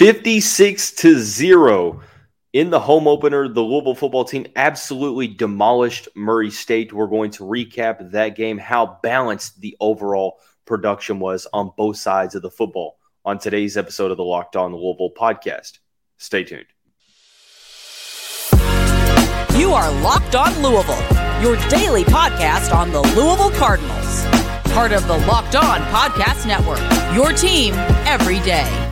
56 to 0 in the home opener. The Louisville football team absolutely demolished Murray State. We're going to recap that game, how balanced the overall production was on both sides of the football on today's episode of the Locked On Louisville podcast. Stay tuned. You are Locked On Louisville, your daily podcast on the Louisville Cardinals. Part of the Locked On Podcast Network, your team every day.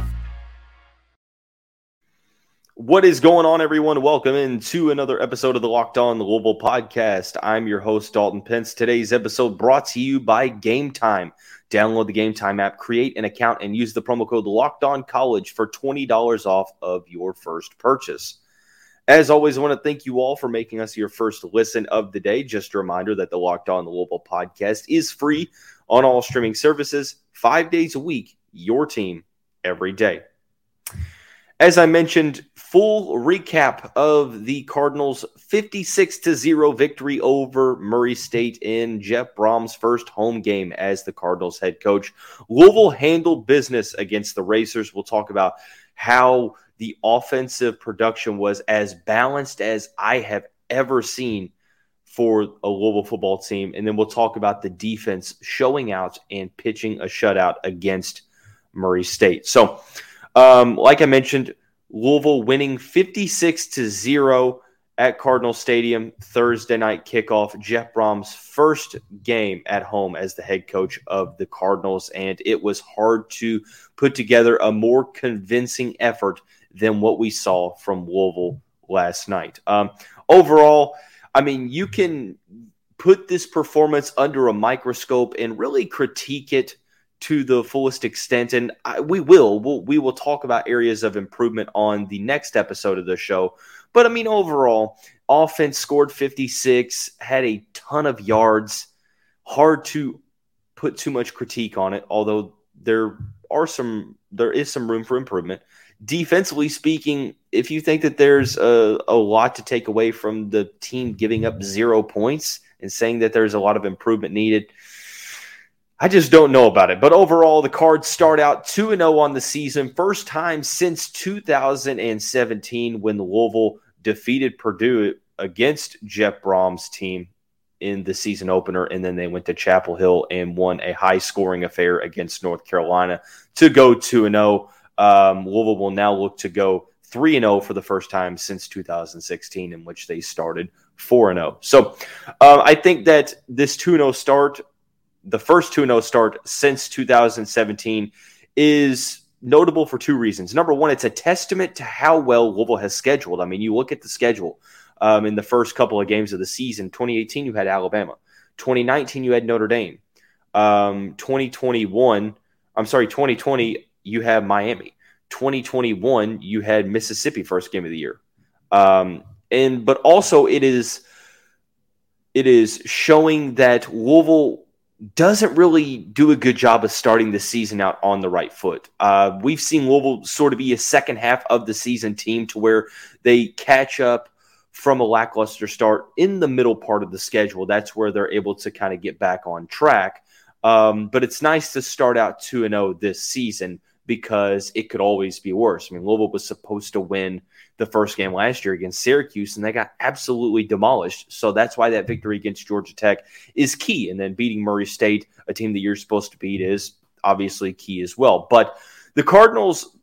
What is going on, everyone? Welcome into another episode of the Locked On Louisville podcast. I'm your host, Dalton Pence. Today's episode brought to you by Game Time. Download the Game Time app, create an account, and use the promo code Locked On College for $20 off of your first purchase. As always, I want to thank you all for making us your first listen of the day. Just a reminder that the Locked On Louisville podcast is free on all streaming services, five days a week, your team every day. As I mentioned, full recap of the Cardinals' 56 to 0 victory over Murray State in Jeff Brohm's first home game as the Cardinals head coach. Louisville handled business against the Racers. We'll talk about how the offensive production was as balanced as I have ever seen for a Louisville football team. And then we'll talk about the defense showing out and pitching a shutout against Murray State. So, um, like I mentioned, Louisville winning 56 to 0 at Cardinal Stadium Thursday night kickoff. Jeff Brohm's first game at home as the head coach of the Cardinals, and it was hard to put together a more convincing effort than what we saw from Louisville last night. Um, overall, I mean, you can put this performance under a microscope and really critique it to the fullest extent, and I, we will. We'll, we will talk about areas of improvement on the next episode of the show. But I mean, overall, offense scored 56, had a ton of yards. Hard to put too much critique on it, although there are some, there is some room for improvement. Defensively speaking, if you think that there's a, a lot to take away from the team giving up zero points and saying that there's a lot of improvement needed, I just don't know about it. But overall, the Cards start out 2 0 on the season. First time since 2017 when Louisville defeated Purdue against Jeff Brohm's team in the season opener. And then they went to Chapel Hill and won a high scoring affair against North Carolina to go 2 0. Um, Louisville will now look to go 3 0 for the first time since 2016, in which they started 4 0. So uh, I think that this 2 0 start the first 2 0 start since 2017 is notable for two reasons. Number one, it's a testament to how well Louisville has scheduled. I mean, you look at the schedule um, in the first couple of games of the season 2018, you had Alabama, 2019, you had Notre Dame, um, 2021, I'm sorry, 2020, you have Miami. 2021, you had Mississippi first game of the year. Um, and but also it is it is showing that Louisville doesn't really do a good job of starting the season out on the right foot. Uh, we've seen Louisville sort of be a second half of the season team to where they catch up from a lackluster start in the middle part of the schedule. That's where they're able to kind of get back on track. Um, but it's nice to start out 2 0 this season because it could always be worse. I mean, Louisville was supposed to win the first game last year against Syracuse, and they got absolutely demolished. So that's why that victory against Georgia Tech is key. And then beating Murray State, a team that you're supposed to beat, is obviously key as well. But the Cardinals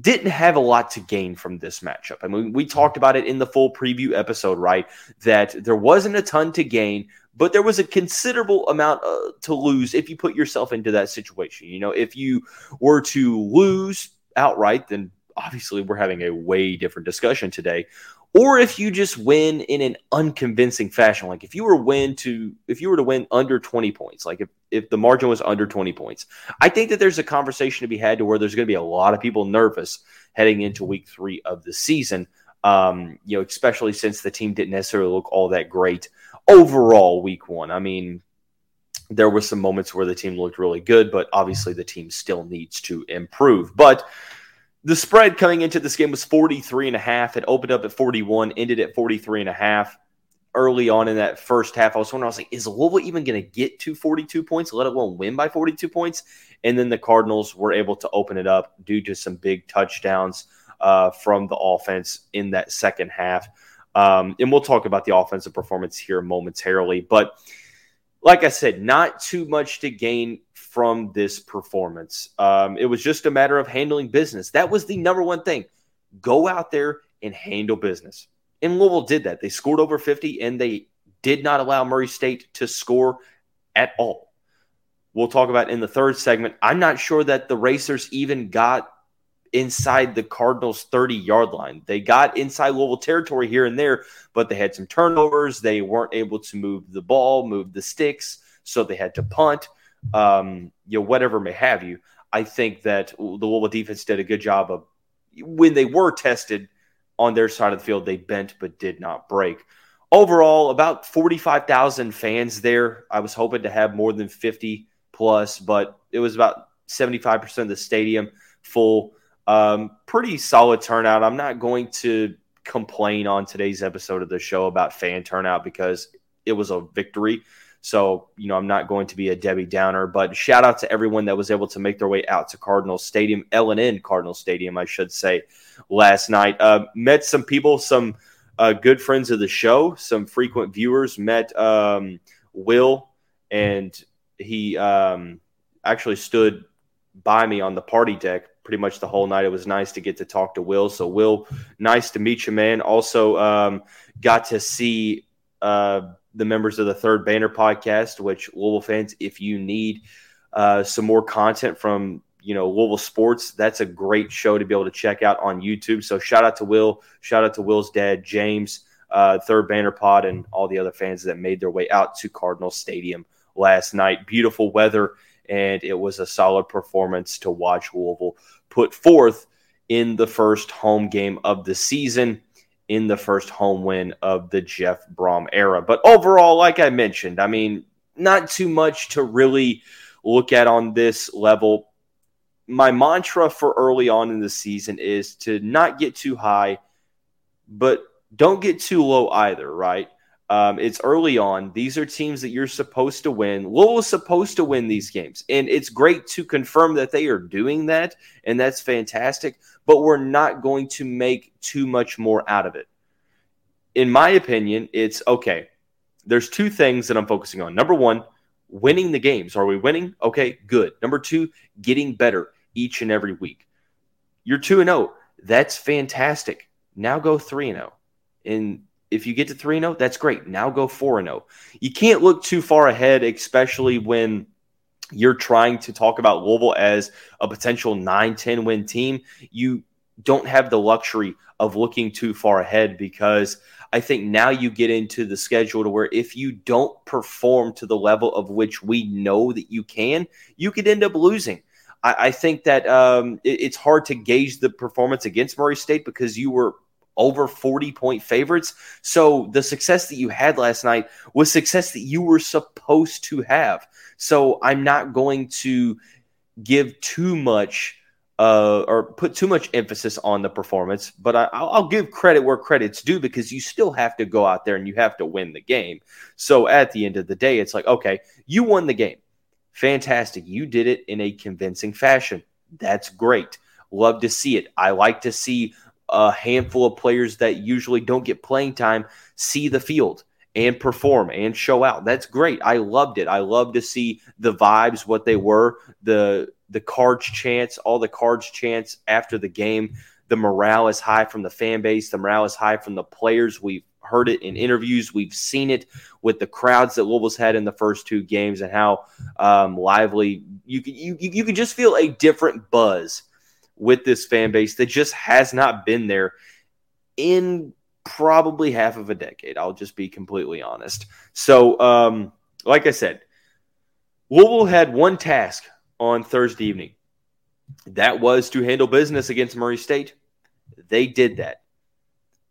didn't have a lot to gain from this matchup. I mean, we talked about it in the full preview episode, right? That there wasn't a ton to gain, but there was a considerable amount uh, to lose if you put yourself into that situation. You know, if you were to lose outright, then obviously we're having a way different discussion today. Or if you just win in an unconvincing fashion, like if you were win to if you were to win under 20 points, like if, if the margin was under 20 points, I think that there's a conversation to be had to where there's going to be a lot of people nervous heading into week three of the season. Um, you know, especially since the team didn't necessarily look all that great overall week one. I mean, there were some moments where the team looked really good, but obviously the team still needs to improve. But the spread coming into this game was 43 and a half. It opened up at 41, ended at 43 and a half. early on in that first half, I was wondering, I was like, is Louisville even going to get to 42 points, let alone win by 42 points? And then the Cardinals were able to open it up due to some big touchdowns uh, from the offense in that second half. Um, and we'll talk about the offensive performance here momentarily. But like I said, not too much to gain from this performance. Um, it was just a matter of handling business. That was the number one thing. Go out there and handle business. And Louisville did that. They scored over 50 and they did not allow Murray State to score at all. We'll talk about in the third segment. I'm not sure that the Racers even got inside the Cardinals' 30 yard line. They got inside Louisville territory here and there, but they had some turnovers. They weren't able to move the ball, move the sticks, so they had to punt, um, you know, whatever may have you. I think that the Louisville defense did a good job of when they were tested on their side of the field, they bent but did not break. Overall, about 45,000 fans there. I was hoping to have more than 50 plus, but it was about 75% of the stadium full. Um, pretty solid turnout. I'm not going to complain on today's episode of the show about fan turnout because it was a victory. So, you know, I'm not going to be a Debbie Downer, but shout out to everyone that was able to make their way out to Cardinal Stadium, L&N Cardinal Stadium, I should say, last night. Uh, met some people, some uh, good friends of the show, some frequent viewers. Met um, Will, and he um, actually stood by me on the party deck pretty much the whole night. It was nice to get to talk to Will. So, Will, nice to meet you, man. Also, um, got to see. Uh, the members of the Third Banner podcast, which Louisville fans, if you need uh, some more content from you know Louisville sports, that's a great show to be able to check out on YouTube. So shout out to Will, shout out to Will's dad, James, uh, Third Banner Pod, and all the other fans that made their way out to Cardinal Stadium last night. Beautiful weather, and it was a solid performance to watch Louisville put forth in the first home game of the season in the first home win of the Jeff Brohm era. But overall, like I mentioned, I mean, not too much to really look at on this level. My mantra for early on in the season is to not get too high, but don't get too low either, right? Um, it's early on. These are teams that you're supposed to win. Louisville is supposed to win these games. And it's great to confirm that they are doing that. And that's fantastic. But we're not going to make too much more out of it. In my opinion, it's okay. There's two things that I'm focusing on. Number one, winning the games. Are we winning? Okay, good. Number two, getting better each and every week. You're 2 and 0. That's fantastic. Now go 3 and 0. And if you get to 3 0, that's great. Now go 4 0. You can't look too far ahead, especially when you're trying to talk about Louisville as a potential 9 10 win team. You don't have the luxury of looking too far ahead because I think now you get into the schedule to where if you don't perform to the level of which we know that you can, you could end up losing. I, think that um, it, it's hard to gauge the performance against Murray State because you were over 40 point favorites. So the success that you had last night was success that you were supposed to have. So I'm not going to give too much uh, or put too much emphasis on the performance, but I, will give credit where credit's due because you still have to go out there and you have to win the game. So at the end of the day, it's like, okay, you won the game. Fantastic. You did it in a convincing fashion. That's great. Love to see it. I like to see a handful of players that usually don't get playing time see the field and perform and show out. That's great. I loved it. I love to see the vibes, what they were, the the cards chants, all the cards chants after the game. The morale is high from the fan base. The morale is high from the players. We've heard it in interviews. We've seen it with the crowds that Louisville's had in the first two games and how um, lively you can you you can just feel a different buzz with this fan base that just has not been there in probably half of a decade. I'll just be completely honest. So, um, like I said, Louisville had one task on Thursday evening. That was to handle business against Murray State. They did that.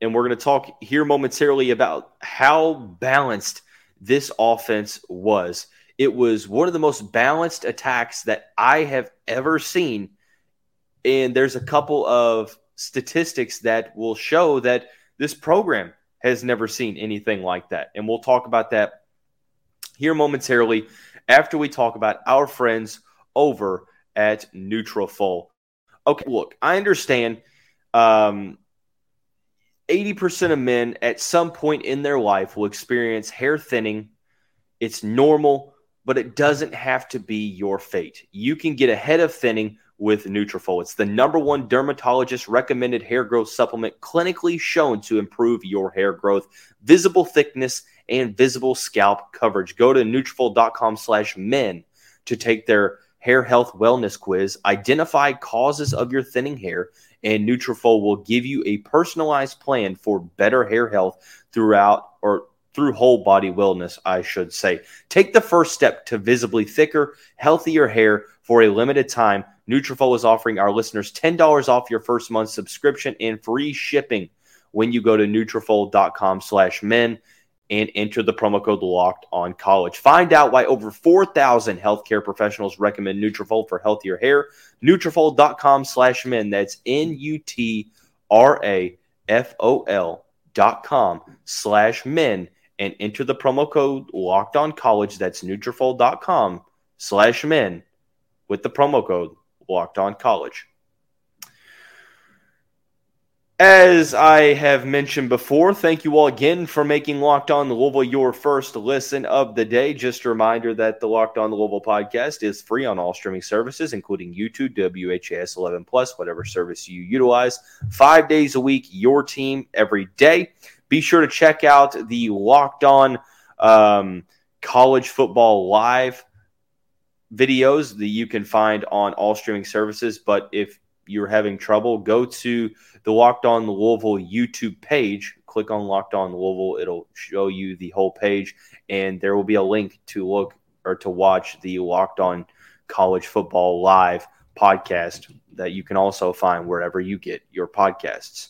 And we're going to talk here momentarily about how balanced this offense was. It was one of the most balanced attacks that I have ever seen and there's a couple of statistics that will show that this program has never seen anything like that. And we'll talk about that here momentarily after we talk about our friends over at Nutrafol. Okay, look, I understand um, 80% of men at some point in their life will experience hair thinning. It's normal, but it doesn't have to be your fate. You can get ahead of thinning with Nutrafol. It's the number one dermatologist recommended hair growth supplement clinically shown to improve your hair growth, visible thickness, and visible scalp coverage. Go to Nutrafol.com slash men to take their hair health wellness quiz, identify causes of your thinning hair, and Nutrafol will give you a personalized plan for better hair health throughout or through whole body wellness, I should say. Take the first step to visibly thicker, healthier hair for a limited time. Nutrafol is offering our listeners $10 off your first month subscription and free shipping when you go to Nutrafol.com slash men and enter the promo code locked on college. Find out why over 4,000 healthcare professionals recommend Nutrafol for healthier hair. Nutrafol.com slash men. That's N-U-T-R-A-F-O-L dot com slash men and enter the promo code locked on college. That's Nutrafol.com slash men with the promo code locked on college. As I have mentioned before, thank you all again for making Locked On Louisville your first listen of the day. Just a reminder that the Locked On Louisville podcast is free on all streaming services, including YouTube, WHAS 11 Plus, whatever service you utilize. Five days a week, your team every day. Be sure to check out the Locked On um, College Football Live videos that you can find on all streaming services. But if you're having trouble, go to the Locked On Louisville YouTube page. Click on Locked On Louisville. It'll show you the whole page, and there will be a link to look or to watch the Locked On College Football Live podcast that you can also find wherever you get your podcasts.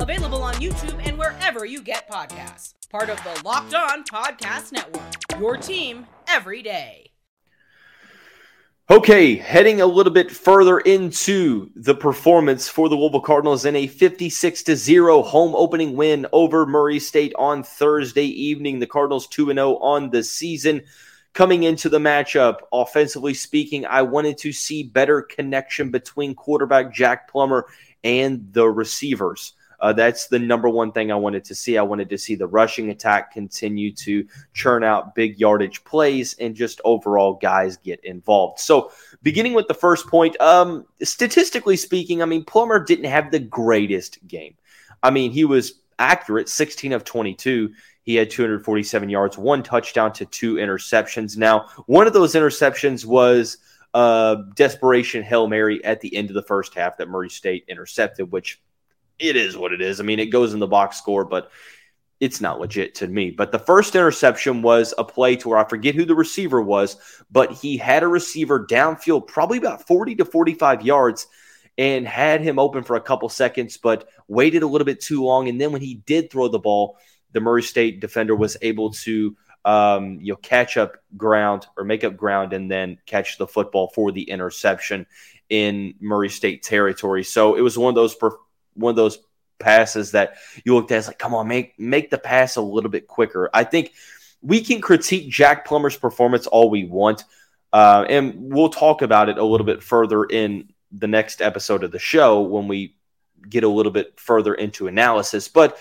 Available on YouTube and wherever you get podcasts. Part of the Locked On Podcast Network. Your team every day. Okay, heading a little bit further into the performance for the Louisville Cardinals in a 56 to 0 home opening win over Murray State on Thursday evening. The Cardinals 2 0 on the season. Coming into the matchup, offensively speaking, I wanted to see better connection between quarterback Jack Plummer and the receivers. Uh, that's the number one thing I wanted to see. I wanted to see the rushing attack continue to churn out big yardage plays and just overall guys get involved. So, beginning with the first point, um, statistically speaking, I mean, Plummer didn't have the greatest game. I mean, he was accurate, 16 of 22. He had 247 yards, one touchdown to two interceptions. Now, one of those interceptions was a desperation Hail Mary at the end of the first half that Murray State intercepted, which it is what it is. I mean, it goes in the box score, but it's not legit to me. But the first interception was a play to where I forget who the receiver was, but he had a receiver downfield, probably about 40 to 45 yards, and had him open for a couple seconds, but waited a little bit too long. And then when he did throw the ball, the Murray State defender was able to um, you know catch up ground or make up ground and then catch the football for the interception in Murray State territory. So it was one of those per- one of those passes that you looked at as like, come on, make make the pass a little bit quicker. I think we can critique Jack Plummer's performance all we want, uh, and we'll talk about it a little bit further in the next episode of the show when we get a little bit further into analysis. But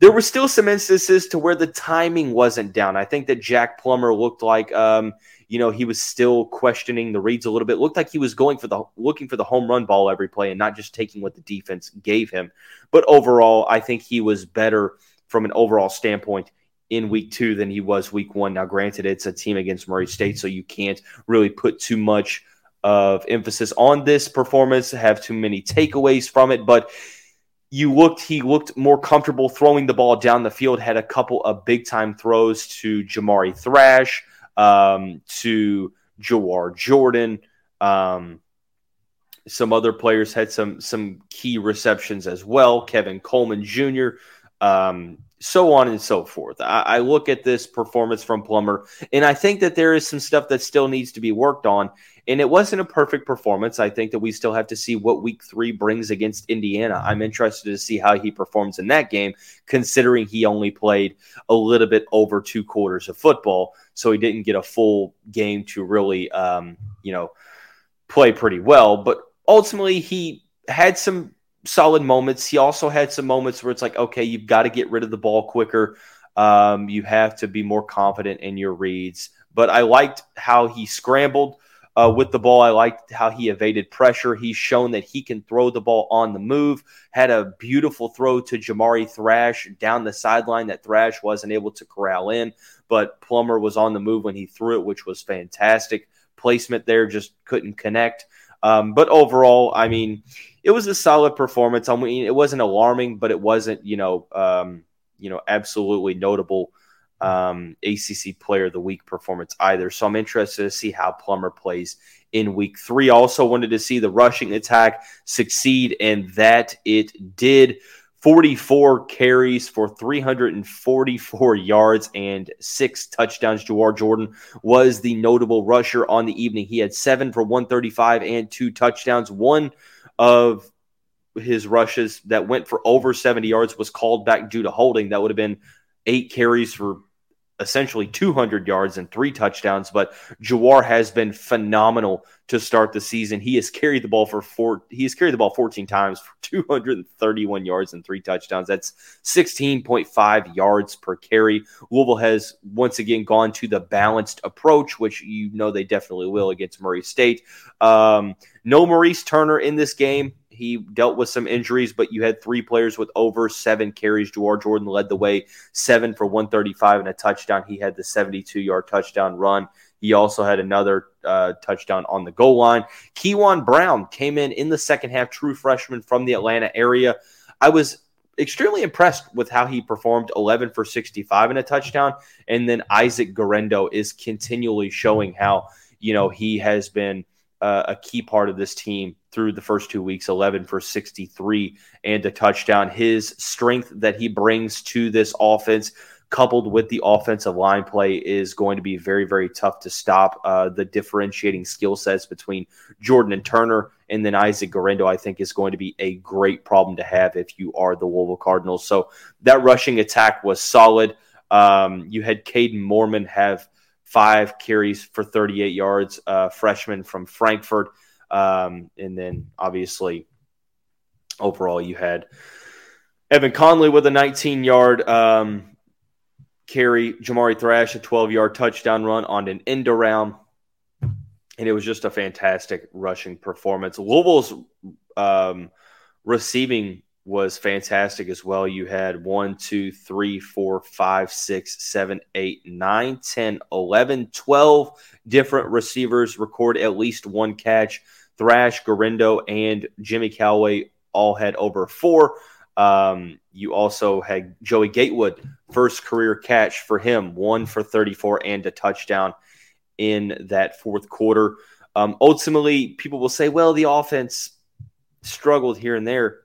there were still some instances to where the timing wasn't down. I think that Jack Plummer looked like um, you know, he was still questioning the reads a little bit. Looked like he was going for the looking for the home run ball every play and not just taking what the defense gave him. But overall, I think he was better from an overall standpoint in week two than he was week one. Now, granted, it's a team against Murray State, so you can't really put too much of emphasis on this performance, have too many takeaways from it. But you looked he looked more comfortable throwing the ball down the field had a couple of big time throws to jamari thrash um, to jawhar jordan um, some other players had some some key receptions as well. Kevin coleman jr um, so on and so forth I, I look at this performance from plummer and i think that there is some stuff that still needs to be worked on and it wasn't a perfect performance. I think that we still have to see what week three brings against Indiana. I'm interested to see how he performs in that game, considering he only played a little bit over two quarters of football. So he didn't get a full game to really, um, you know, play pretty well. But ultimately, he had some solid moments. He also had some moments where it's like, okay, you've got to get rid of the ball quicker. Um, you have to be more confident in your reads. But I liked how he scrambled uh, with the ball. I liked how he evaded pressure. He's shown that he can throw the ball on the move. Had a beautiful throw to Jamari Thrash down the sideline that Thrash wasn't able to corral in, but Plummer was on the move when he threw it, which was fantastic. Placement there just couldn't connect. Um, but overall, I mean, it was a solid performance. I mean, it wasn't alarming, but it wasn't, you know, um, you know, absolutely notable um, ACC Player of the Week performance either. So I'm interested to see how Plummer plays in week three. Also wanted to see the rushing attack succeed, and that it did. 44 carries for 344 yards and six touchdowns. Jawhar Jordan was the notable rusher on the evening. He had seven for 135 and two touchdowns. One of his rushes that went for over 70 yards was called back due to holding. That would have been eight carries for essentially 200 yards and three touchdowns. But Jawhar has been phenomenal to start the season. He has carried the ball for four. He has carried the ball 14 times for 231 yards and three touchdowns. That's 16.5 yards per carry. Louisville has once again gone to the balanced approach, which you know they definitely will against Murray State. Um, no Maurice Turner in this game. He dealt with some injuries, but you had three players with over seven carries. Jawhar Jordan led the way, seven for 135 and a touchdown. He had the 72 yard touchdown run. He also had another uh, touchdown on the goal line. Keyjuan Brown came in in the second half, true freshman from the Atlanta area. I was extremely impressed with how he performed 11 for 65 and a touchdown. And then Isaac Guerendo is continually showing how, you know, he has been uh, a key part of this team through the first two weeks 11 for 63 and a touchdown. His strength that he brings to this offense, coupled with the offensive line play, is going to be very, very tough to stop. Uh, the differentiating skill sets between Jordan and Turner and then Isaac Guerendo, I think, is going to be a great problem to have if you are the Louisville Cardinals. So that rushing attack was solid. Um, you had Caden Mormon have five carries for 38 yards, uh, freshman from Frankfort. Um, and then obviously, overall, you had Evan Conley with a 19 yard um, carry, Jamari Thrash, a 12 yard touchdown run on an end around. And it was just a fantastic rushing performance. Louisville's um, receiving was fantastic as well. You had one, two, three, four, five, six, seven, eight, nine, 10, 11, 12 different receivers record at least one catch. Thrash, Guerendo, and Jimmy Calloway all had over four. Um, you also had Joey Gatewood, first career catch for him, one for 34 and a touchdown in that fourth quarter. Um, ultimately, people will say, well, the offense struggled here and there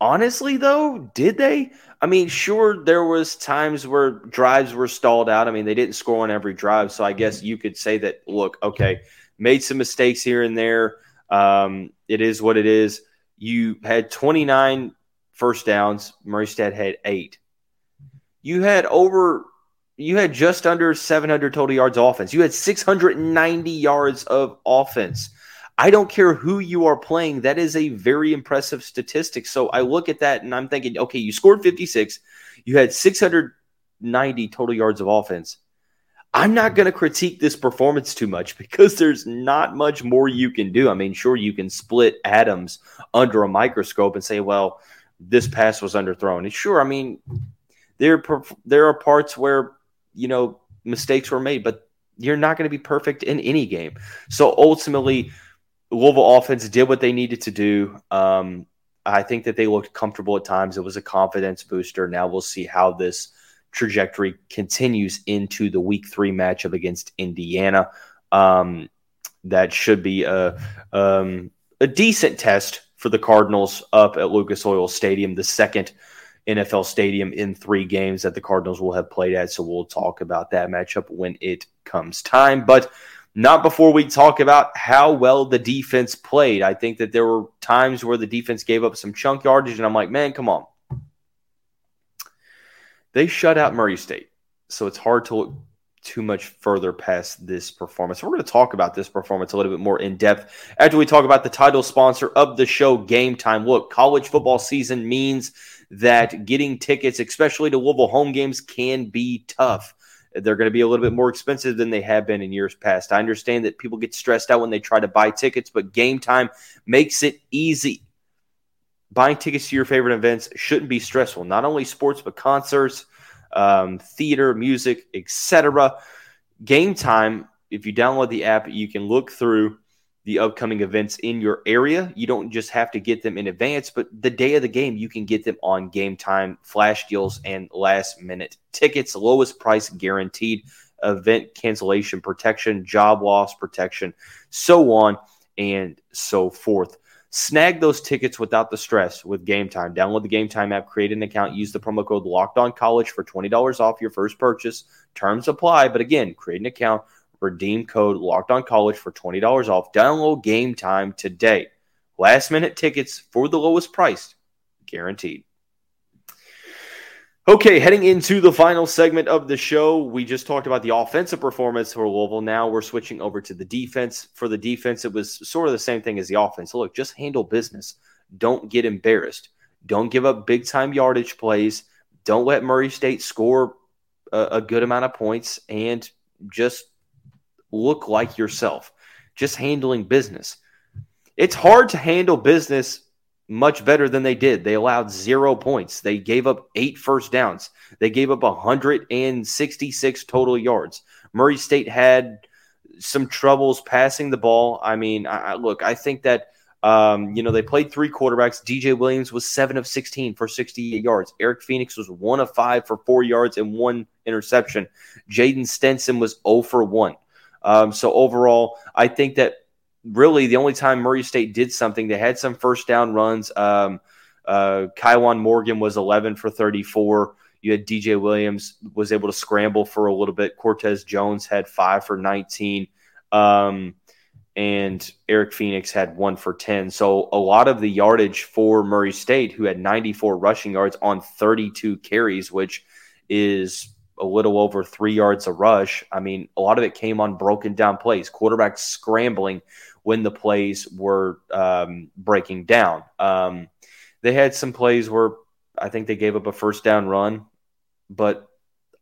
honestly though did they? I mean sure there was times where drives were stalled out. I mean they didn't score on every drive so i guess you could say that look okay made some mistakes here and there. Um, it is what it is. You had 29 first downs. Murray state had eight. You had over you had just under 700 total yards offense. You had 690 yards of offense I don't care who you are playing. That is a very impressive statistic. So I look at that and I'm thinking, okay, you scored 56, you had 690 total yards of offense. I'm not going to critique this performance too much because there's not much more you can do. I mean, sure, you can split atoms under a microscope and say, well, this pass was underthrown. And sure, I mean, there there are parts where you know mistakes were made, but you're not going to be perfect in any game. So ultimately, Louisville offense did what they needed to do. Um, I think that they looked comfortable at times. It was a confidence booster. Now we'll see how this trajectory continues into the week three matchup against Indiana. Um, that should be a, um, a decent test for the Cardinals up at Lucas Oil Stadium, the second NFL stadium in three games that the Cardinals will have played at. So we'll talk about that matchup when it comes time. But not before we talk about how well the defense played. I think that there were times where the defense gave up some chunk yardage, and I'm like, man, come on. They shut out Murray State. So it's hard to look too much further past this performance. We're going to talk about this performance a little bit more in depth after we talk about the title sponsor of the show, Game Time. Look, college football season means that getting tickets, especially to Louisville home games, can be tough. They're going to be a little bit more expensive than they have been in years past. I understand that people get stressed out when they try to buy tickets, but game time makes it easy. Buying tickets to your favorite events shouldn't be stressful. Not only sports, but concerts, um, theater, music, etc. Game time. If you download the app, you can look through the upcoming events in your area. You don't just have to get them in advance, but the day of the game, you can get them on game time, flash deals, and last minute tickets, lowest price guaranteed, event cancellation protection, job loss protection, so on and so forth. Snag those tickets without the stress with Game Time. Download the Game Time app, create an account, use the promo code Locked On College for twenty dollars off your first purchase. Terms apply, but again, create an account redeem code locked on college for $20 off. Download game time today. Last minute tickets for the lowest price, guaranteed. Okay, heading into the final segment of the show, we just talked about the offensive performance for Louisville. Now we're switching over to the defense. For the defense, it was sort of the same thing as the offense. look, just handle business. Don't get embarrassed. Don't give up big time yardage plays. Don't let Murray State score a, a good amount of points and just look like yourself, just handling business. It's hard to handle business much better than they did. They allowed zero points. They gave up eight first downs. They gave up 166 total yards. Murray State had some troubles passing the ball. I mean, I, look, I think that. Um, you know, they played three quarterbacks. DJ Williams was seven of 16 for 68 yards. Eric Phoenix was one of five for four yards and one interception. Jaden Stenson was 0 for 1. Um, so overall, I think that really the only time Murray State did something, they had some first down runs. Um, uh, Kaiwan Morgan was 11 for 34. You had DJ Williams was able to scramble for a little bit. Cortez Jones had five for 19. Um, and Eric Phoenix had one for 10. So a lot of the yardage for Murray State, who had 94 rushing yards on 32 carries, which is a little over three yards a rush. I mean, a lot of it came on broken down plays, quarterbacks scrambling when the plays were um, breaking down. Um, they had some plays where I think they gave up a first down run, but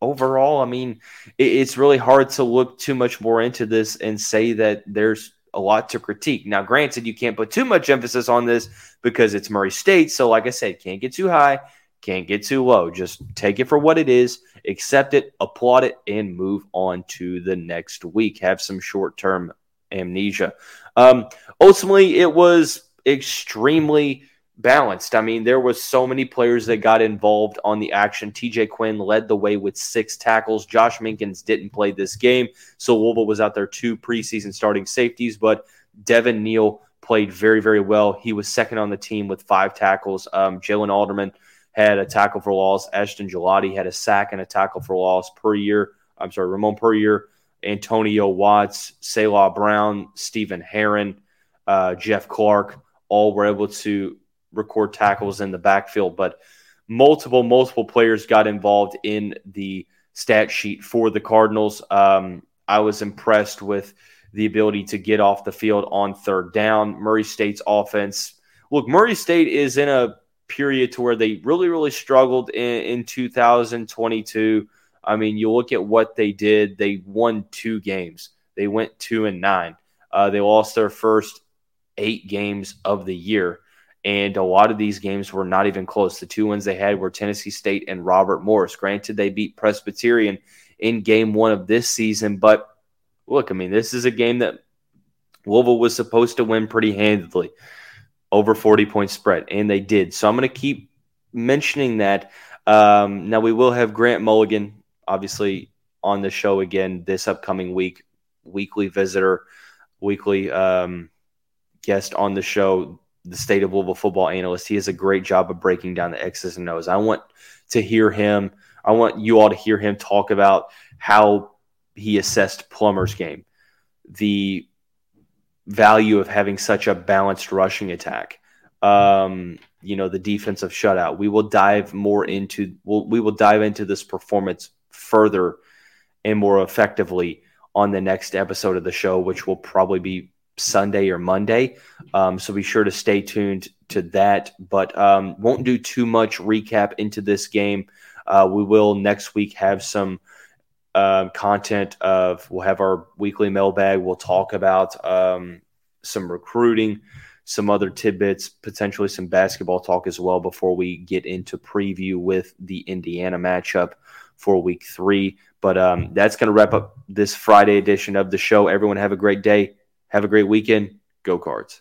overall, I mean, it, it's really hard to look too much more into this and say that there's a lot to critique. Now, granted, you can't put too much emphasis on this because it's Murray State. So, like I said, can't get too high, can't get too low. Just take it for what it is, accept it, applaud it, and move on to the next week. Have some short term amnesia. Um, ultimately, it was extremely balanced. I mean, there was so many players that got involved on the action. TJ Quinn led the way with six tackles. Josh Minkins didn't play this game, so Louisville was out there two preseason starting safeties, but Devin Neal played very, very well. He was second on the team with five tackles. Um, Jalen Alderman had a tackle for loss. Ashton Gillotte had a sack and a tackle for loss Puryear. I'm sorry, Ramon Puryear. Antonio Watts, Selah Brown, Stephen Herron, uh, Jeff Clark, all were able to record tackles in the backfield. But multiple, multiple players got involved in the stat sheet for the Cardinals. Um, I was impressed with the ability to get off the field on third down. Murray State's offense. Look, Murray State is in a period to where they really, really struggled in, in 2022. I mean, you look at what they did. They won two games. They went two and nine. Uh, they lost their first eight games of the year. And a lot of these games were not even close. The two wins they had were Tennessee State and Robert Morris. Granted, they beat Presbyterian in game one of this season. But look, I mean, this is a game that Louisville was supposed to win pretty handedly over 40 point spread, and they did. So I'm going to keep mentioning that. Um, now we will have Grant Mulligan, obviously, on the show again this upcoming week, weekly visitor, weekly um, guest on the show, the state of Louisville football analyst. He has a great job of breaking down the X's and O's. I want to hear him. I want you all to hear him talk about how he assessed Plummer's game, the value of having such a balanced rushing attack. Um, you know, the defensive shutout. We will dive more into we'll, we will dive into this performance further and more effectively on the next episode of the show, which will probably be Sunday or Monday. Um, so be sure to stay tuned to that. But um, won't do too much recap into this game. Uh, we will next week have some um, content of we'll have our weekly mailbag. We'll talk about um, some recruiting, some other tidbits, potentially some basketball talk as well before we get into preview with the Indiana matchup for week three. But um, that's going to wrap up this Friday edition of the show. Everyone have a great day. Have a great weekend. Go cards.